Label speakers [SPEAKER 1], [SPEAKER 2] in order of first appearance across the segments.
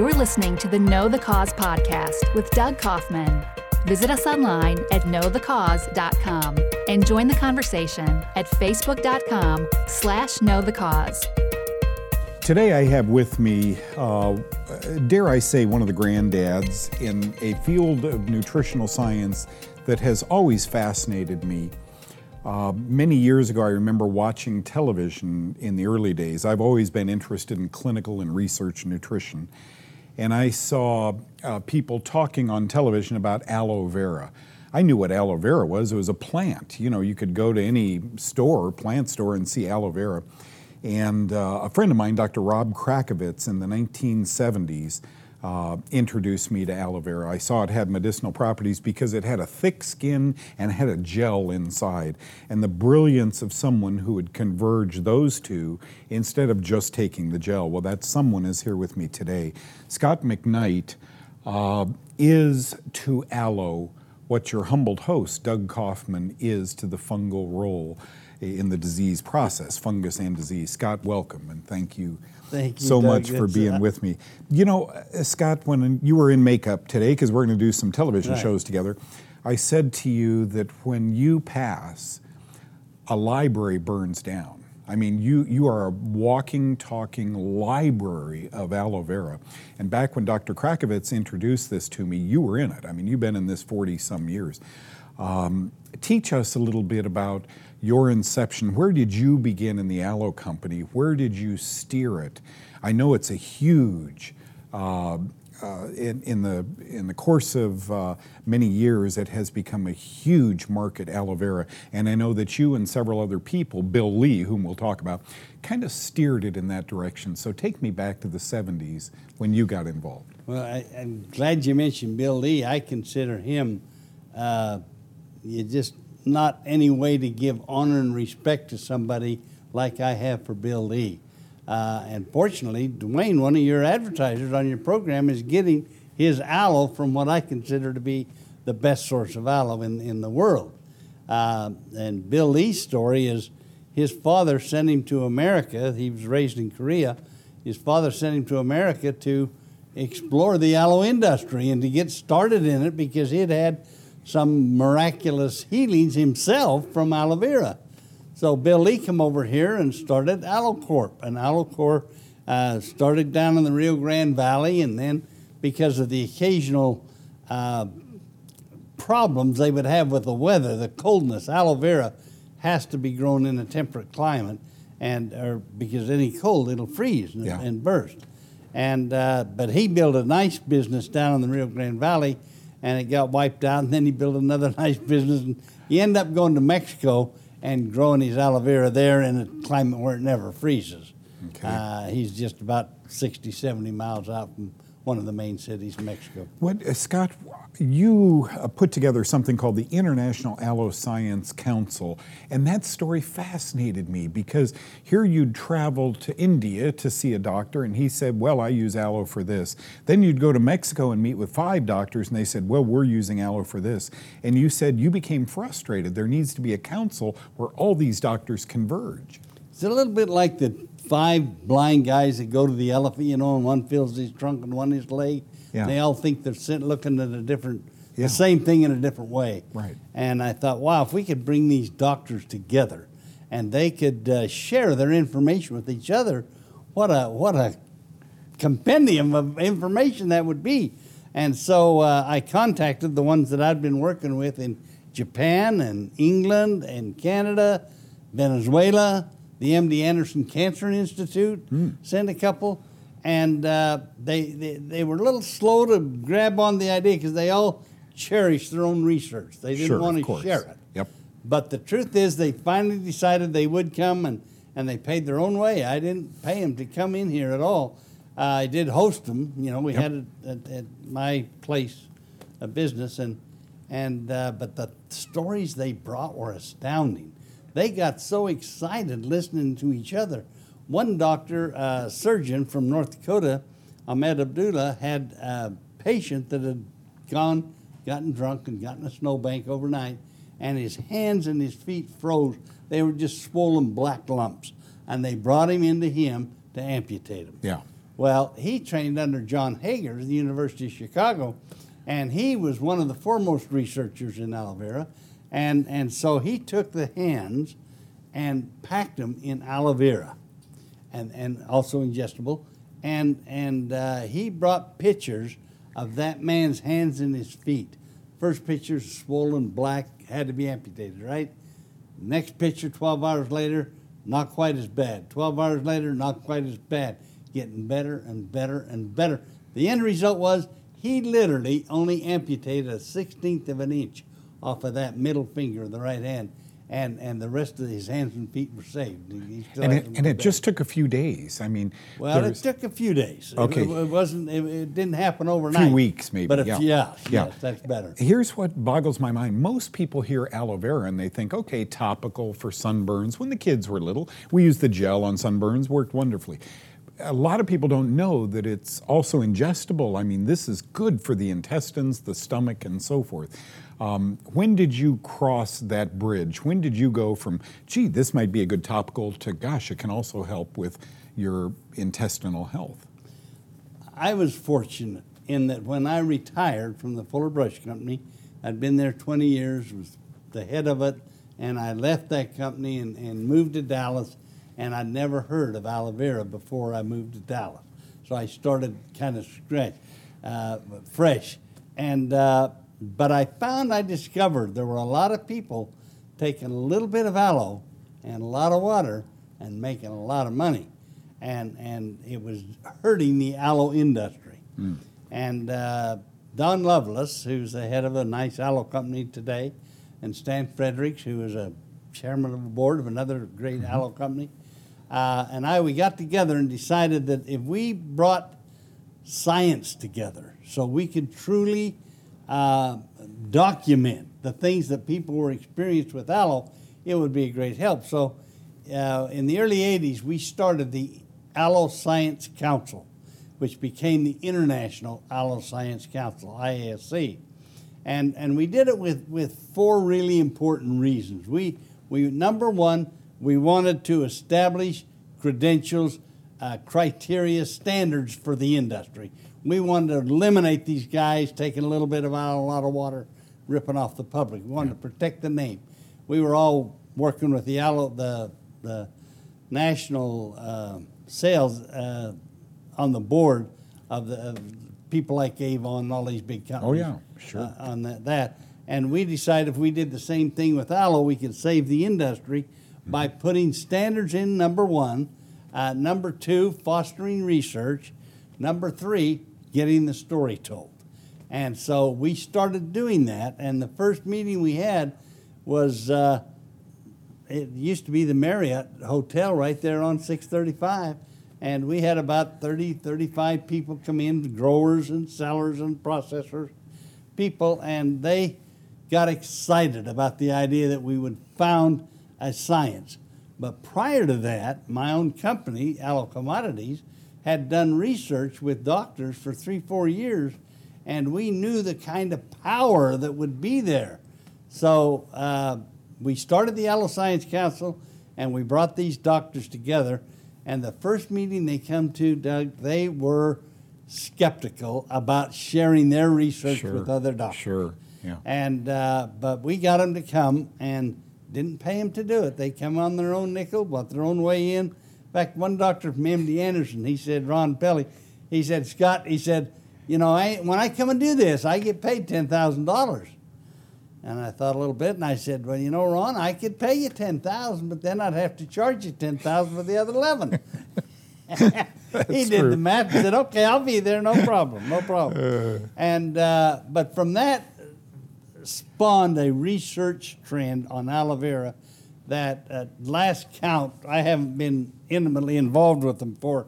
[SPEAKER 1] You're listening to the Know the Cause podcast with Doug Kaufman. Visit us online at knowthecause.com and join the conversation at facebook.com slash knowthecause.
[SPEAKER 2] Today I have with me, uh, dare I say, one of the granddads in a field of nutritional science that has always fascinated me. Uh, many years ago, I remember watching television in the early days. I've always been interested in clinical and research nutrition. And I saw uh, people talking on television about aloe vera. I knew what aloe vera was. It was a plant. You know, you could go to any store, plant store, and see aloe vera. And uh, a friend of mine, Dr. Rob Krakovitz, in the 1970s, uh, introduced me to aloe vera. I saw it had medicinal properties because it had a thick skin and had a gel inside. And the brilliance of someone who would converge those two instead of just taking the gel. Well, that someone is here with me today. Scott McKnight uh, is to aloe what your humbled host, Doug Kaufman, is to the fungal role in the disease process, fungus and disease. Scott, welcome and thank you,
[SPEAKER 3] thank you
[SPEAKER 2] so
[SPEAKER 3] Doug.
[SPEAKER 2] much for being
[SPEAKER 3] uh,
[SPEAKER 2] with me. You know, uh, Scott, when you were in makeup today, because we're going to do some television
[SPEAKER 3] Right.
[SPEAKER 2] shows together, I said to you that when you pass, a library burns down. I mean, you, you are a walking, talking library of aloe vera. And back when Dr. Krakovitz introduced this to me, you were in it. I mean, you've been in this 40 some years. Um, teach us a little bit about your inception. Where did you begin in the aloe company? Where did you steer it? I know it's a huge, uh, uh, in, in, the, in the course of uh, many years, it has become a huge market, aloe vera. And I know that you and several other people, Bill Lee, whom we'll talk about, kind of steered it in that direction. So take me back to the 70s when you got involved.
[SPEAKER 3] Well, I, I'm glad you mentioned Bill Lee. I consider him you just not any way to give honor and respect to somebody like I have for Bill Lee. Uh, and fortunately, Dwayne, one of your advertisers on your program, is getting his aloe from what I consider to be the best source of aloe in, in the world. Uh, and Bill Lee's story is his father sent him to America. He was raised in Korea. His father sent him to America to explore the aloe industry and to get started in it because he had had some miraculous healings himself from aloe vera. So Bill Lee came over here and started Aloe Corp. And Aloe Corp uh, started down in the Rio Grande Valley, and then because of the occasional uh, problems they would have with the weather, the coldness, aloe vera has to be grown in a temperate climate, and or because any cold it'll freeze and,
[SPEAKER 2] Yeah.
[SPEAKER 3] and burst. And uh, but he built a nice business down in the Rio Grande Valley, and it got wiped out. And then he built another nice business, and he ended up going to Mexico and growing his aloe vera there in a climate where it never freezes.
[SPEAKER 2] Okay.
[SPEAKER 3] Uh, he's just about 60, 70 miles out from one of the main cities, in Mexico.
[SPEAKER 2] What, uh, Scott, you uh, put together something called the International Aloe Science Council, and that story fascinated me because here you'd travel to India to see a doctor, and he said, Well, I use aloe for this. Then you'd go to Mexico and meet with five doctors, and they said, Well, we're using aloe for this. And you said you became frustrated. There needs to be a council where all these doctors converge.
[SPEAKER 3] It's a little bit like the five blind guys that go to the elephant, you know, and one feels his trunk and one his leg.
[SPEAKER 2] Yeah.
[SPEAKER 3] They all think they're sit- looking at a different,
[SPEAKER 2] Yeah.
[SPEAKER 3] the same thing in a different way.
[SPEAKER 2] Right.
[SPEAKER 3] And I thought, wow, if we could bring these doctors together and they could uh, share their information with each other, what a what a compendium of information that would be. And so uh, I contacted the ones that I'd been working with in Japan and England and Canada, Venezuela, the MD Anderson Cancer Institute, sent a couple. And uh, they, they, they were a little slow to grab on the idea because they all cherished their own research. They didn't
[SPEAKER 2] Sure,
[SPEAKER 3] want to share it.
[SPEAKER 2] Yep.
[SPEAKER 3] But the truth is, they finally decided they would come, and, and they paid their own way. I didn't pay them to come in here at all. Uh, I did host them. You know, we
[SPEAKER 2] Yep.
[SPEAKER 3] had it at, at my place of business, and and uh, but the stories they brought were astounding. They got so excited listening to each other. One doctor, uh, surgeon from North Dakota, Ahmed Abdullah, had a patient that had gone, gotten drunk, and gotten a snowbank overnight, and his hands and his feet froze. They were just swollen black lumps, and they brought him into him to amputate him.
[SPEAKER 2] Yeah.
[SPEAKER 3] Well, he trained under John Hager at the University of Chicago, and he was one of the foremost researchers in aloe vera. And, and so he took the hands and packed them in aloe vera and, and also ingestible. And, and uh, he brought pictures of that man's hands and his feet. First picture, swollen, black, had to be amputated, right? Next picture, 12 hours later, not quite as bad. 12 hours later, not quite as bad. Getting better and better and better. The end result was he literally only amputated a 16th of an inch off of that middle finger of the right hand and and the rest of his hands and feet were saved.
[SPEAKER 2] and it, and it just took a few days. I mean,
[SPEAKER 3] well, it took a few days.
[SPEAKER 2] Okay,
[SPEAKER 3] it, it wasn't. It, it, didn't happen overnight. A
[SPEAKER 2] few weeks, maybe.
[SPEAKER 3] But yeah.
[SPEAKER 2] yeah,
[SPEAKER 3] yeah, yes, that's better.
[SPEAKER 2] Here's what boggles my mind: most people hear aloe vera and they think, okay, topical for sunburns. When the kids were little, we used the gel on sunburns, worked wonderfully a lot of people don't know that it's also ingestible. I mean, this is good for the intestines, the stomach, and so forth. Um, when did you cross that bridge? When did you go from, gee, this might be a good topical, to gosh, it can also help with your intestinal health?
[SPEAKER 3] I was fortunate in that when I retired from the Fuller Brush Company, I'd been there 20 years, was the head of it, and I left that company and, and moved to Dallas, and I'd never heard of aloe vera before I moved to Dallas. So I started kind of scratch, uh, fresh. And uh, but I found I discovered there were a lot of people taking a little bit of aloe and a lot of water and making a lot of money. And, and it was hurting the aloe industry. Mm. And uh, Don Lovelace, who's the head of a nice aloe company today, and Stan Fredericks, who is a chairman of the board of another great mm-hmm. aloe company, uh, and I, we got together and decided that if we brought science together so we could truly uh, document the things that people were experienced with aloe, it would be a great help. So, uh, in the early 80s, we started the Aloe Science Council, which became the International Aloe Science Council, IASC. And, and we did it with, with four really important reasons. We, we, number one, we wanted to establish credentials, uh, criteria, standards for the industry. We wanted to eliminate these guys taking a little bit of out, a lot of water, ripping off the public. We wanted to protect the name. We were all working with the the the national uh, sales uh, on the board of the of people like Avon and all these big companies.
[SPEAKER 2] Oh yeah, sure. Uh,
[SPEAKER 3] on that, that, and we decided if we did the same thing with aloe, we could save the industry mm-hmm. by putting standards in. Number one, uh, number two, fostering research. Number three, getting the story told. And so we started doing that. And the first meeting we had was uh, it used to be the Marriott Hotel right there on 635. And we had about 30, 35 people come in, growers and sellers and processors, people, and they got excited about the idea that we would found a science. But prior to that, my own company, Aloe Commodities, had done research with doctors for three, four years, and we knew the kind of power that would be there. So uh, we started the Aloe Science Council, and we brought these doctors together. And the first meeting they come to, Doug, they were skeptical about sharing their research
[SPEAKER 2] sure,
[SPEAKER 3] with other doctors.
[SPEAKER 2] Sure, yeah.
[SPEAKER 3] And uh, but we got them to come and didn't pay them to do it. They come on their own nickel, bought their own way in, in fact, one doctor from MD Anderson, he said, Ron Pelly, he said, Scott, he said, you know, I, when I come and do this, I get paid $10,000. And I thought a little bit, and I said, "Well, you know, Ron, I could pay you ten thousand, but then I'd have to charge you ten thousand for the other eleven. he did true. the math and said, "Okay, I'll be there, no problem, no problem." Uh. And uh, but from that spawned a research trend on aloe vera that at last count, I haven't been intimately involved with them for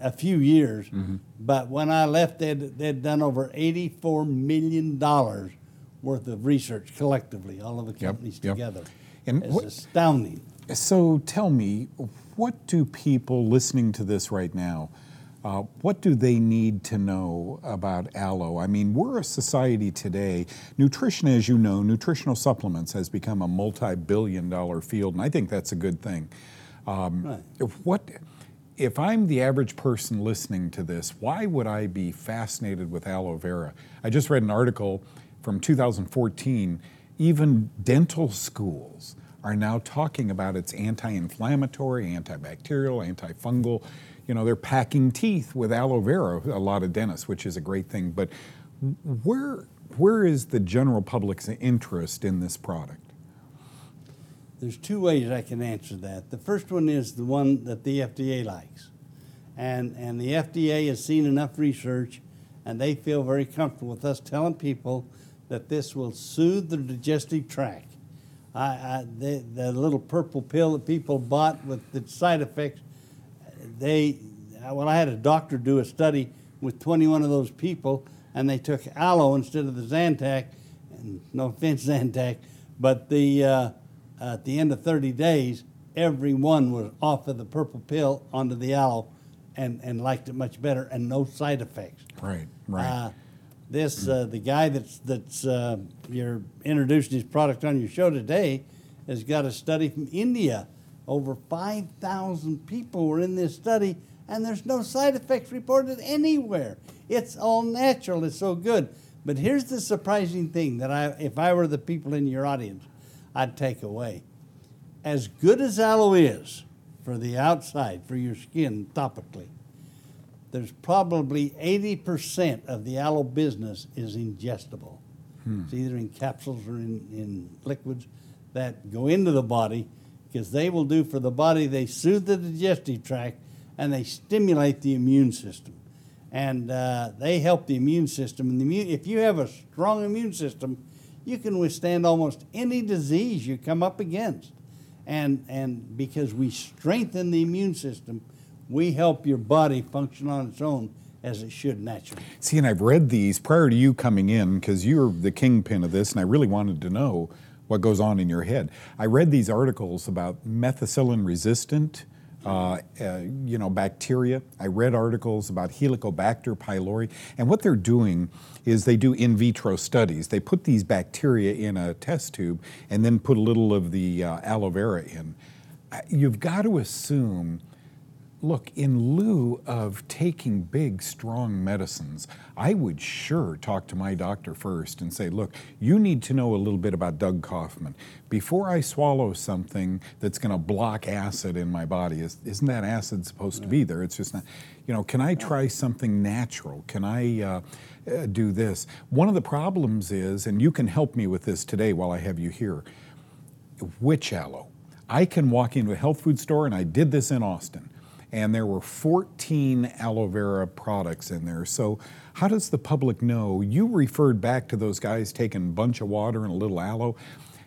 [SPEAKER 3] a few years, mm-hmm. but when I left, they'd, they'd done over $84 million worth of research collectively, all of the companies yep, yep. together. And it's what, astounding.
[SPEAKER 2] So tell me, what do people listening to this right now uh, what do they need to know about aloe? I mean, we're a society today. Nutrition, as you know, nutritional supplements has become a multi billion dollar field, and I think that's a good thing. Um, right. What if I'm the average person listening to this, why would I be fascinated with aloe vera? I just read an article from 2014. Even dental schools are now talking about its anti inflammatory, antibacterial, antifungal. You know, they're packing teeth with aloe vera, a lot of dentists, which is a great thing. But where, where is the general public's interest in this product?
[SPEAKER 3] There's two ways I can answer that. The first one is the one that the FDA likes. And, and the FDA has seen enough research and they feel very comfortable with us telling people that this will soothe the digestive tract. I, I, the, the little purple pill that people bought with the side effects, they, well, I had a doctor do a study with 21 of those people, and they took aloe instead of the Zantac. And no offense, Zantac, but the uh, at the end of 30 days, every one was off of the purple pill onto the aloe, and, and liked it much better, and no side effects.
[SPEAKER 2] Right, right. Uh,
[SPEAKER 3] this uh, the guy that's that's uh, you're introducing his product on your show today has got a study from India. Over 5,000 people were in this study, and there's no side effects reported anywhere. It's all natural. It's so good. But here's the surprising thing that I, if I were the people in your audience, I'd take away. As good as aloe is for the outside, for your skin topically, there's probably 80% of the aloe business is ingestible. Hmm. It's either in capsules or in, in liquids that go into the body because they will do for the body, they soothe the digestive tract and they stimulate the immune system. And uh, they help the immune system. And the immune, if you have a strong immune system, you can withstand almost any disease you come up against. And, and because we strengthen the immune system, we help your body function on its own as it should naturally.
[SPEAKER 2] See, and I've read these prior to you coming in because you're the kingpin of this, and I really wanted to know what goes on in your head. I read these articles about methicillin resistant. Uh, uh, you know, bacteria. I read articles about Helicobacter pylori, and what they're doing is they do in vitro studies. They put these bacteria in a test tube and then put a little of the uh, aloe vera in. You've got to assume look, in lieu of taking big, strong medicines, I would sure talk to my doctor first and say, look, you need to know a little bit about Doug Kaufman. Before I swallow something that's going to block acid in my body, is, isn't that acid supposed to be there? It's just not, you know, can I try something natural? Can I uh, uh, do this? One of the problems is, and you can help me with this today while I have you here, which aloe. I can walk into a health food store, and I did this in Austin and there were 14 aloe vera products in there. So, how does the public know? You referred back to those guys taking a bunch of water and a little aloe.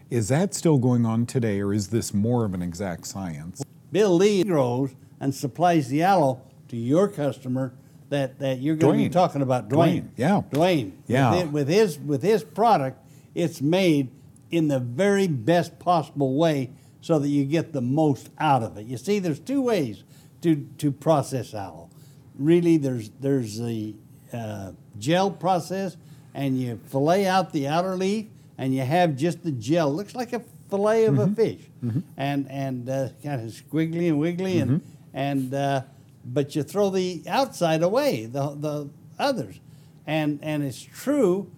[SPEAKER 2] Is that still going on today, or is this more of an exact science?
[SPEAKER 3] Bill Lee grows and supplies the aloe to your customer that, that you're going Dwayne. to be talking about, Dwayne.
[SPEAKER 2] Dwayne. Yeah.
[SPEAKER 3] Dwayne.
[SPEAKER 2] Yeah.
[SPEAKER 3] With, with his with his product, it's made in the very best possible way so that you get the most out of it. You see, there's two ways to, to process aloe. Really, there's, there's the uh, gel process, and you fillet out the outer leaf, and you have just the gel. Looks like a fillet of mm-hmm. a fish, mm-hmm. and and uh, kind of squiggly and wiggly, mm-hmm. and and uh, but you throw the outside away, the the others, and and it's true.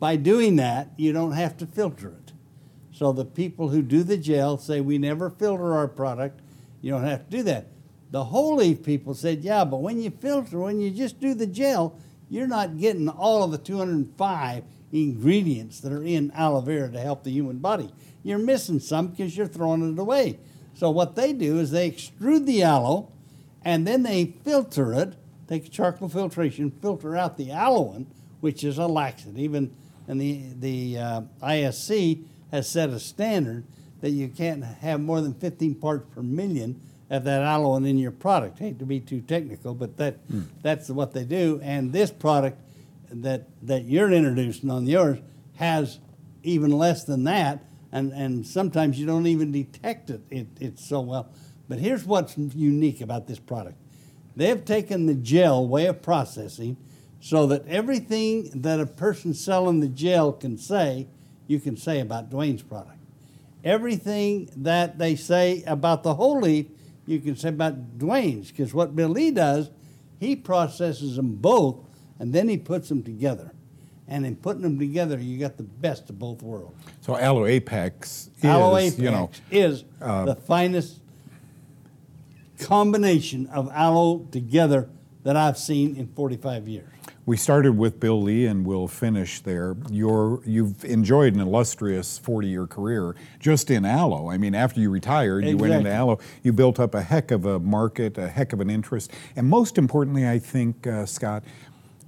[SPEAKER 3] By doing that, you don't have to filter it. So the people who do the gel say we never filter our product. You don't have to do that. The whole leaf people said, yeah, but when you filter, when you just do the gel, you're not getting all of the 205 ingredients that are in aloe vera to help the human body. You're missing some because you're throwing it away. So what they do is they extrude the aloe and then they filter it, take charcoal filtration, filter out the aloin, which is a laxative. And, and the, the uh, ISC has set a standard that you can't have more than 15 parts per million of that aloin in your product. Hate to be too technical, but that mm. that's what they do. And this product that that you're introducing on yours has even less than that, and and sometimes you don't even detect it. it it's so well. But here's what's unique about this product: they've taken the gel way of processing, so that everything that a person selling the gel can say, you can say about Dwayne's product. Everything that they say about the whole leaf you can say about Dwayne's, because what Bill Lee does, he processes them both and then he puts them together. And in putting them together, you got the best of both worlds.
[SPEAKER 2] So Aloe Apex is,
[SPEAKER 3] Aloe Apex
[SPEAKER 2] you know,
[SPEAKER 3] is uh, the finest combination of aloe together that I've seen in 45 years.
[SPEAKER 2] We started with Bill Lee and we'll finish there. You're, you've enjoyed an illustrious 40-year career just in aloe. I mean, after you retired, you went into aloe. You built up a heck of a market, a heck of an interest, and most importantly, I think, uh, Scott,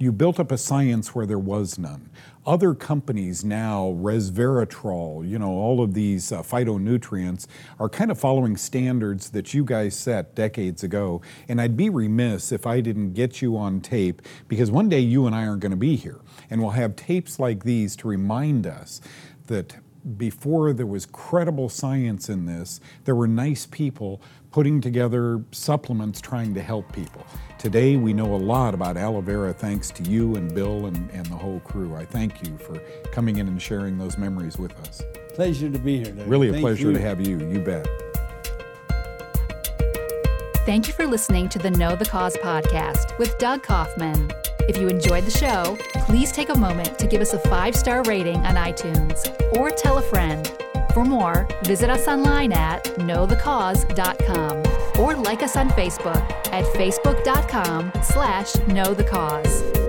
[SPEAKER 2] you built up a science where there was none. Other companies now, resveratrol, you know, all of these uh, phytonutrients are kind of following standards that you guys set decades ago. And I'd be remiss if I didn't get you on tape because one day you and I aren't going to be here. And we'll have tapes like these to remind us that before there was credible science in this, there were nice people putting together supplements trying to help people. Today, we know a lot about aloe vera thanks to you and Bill and, and the whole crew. I thank you for coming in and sharing those memories with us.
[SPEAKER 3] Pleasure to be here. Doug.
[SPEAKER 2] Really a
[SPEAKER 3] Thank
[SPEAKER 2] pleasure
[SPEAKER 3] you.
[SPEAKER 2] to have you. You bet.
[SPEAKER 1] Thank you for listening to the Know the Cause podcast with Doug Kaufman. If you enjoyed the show, please take a moment to give us a five star rating on iTunes or tell a friend. For more, visit us online at knowthecause.com or like us on Facebook at facebook.com slash knowthecause.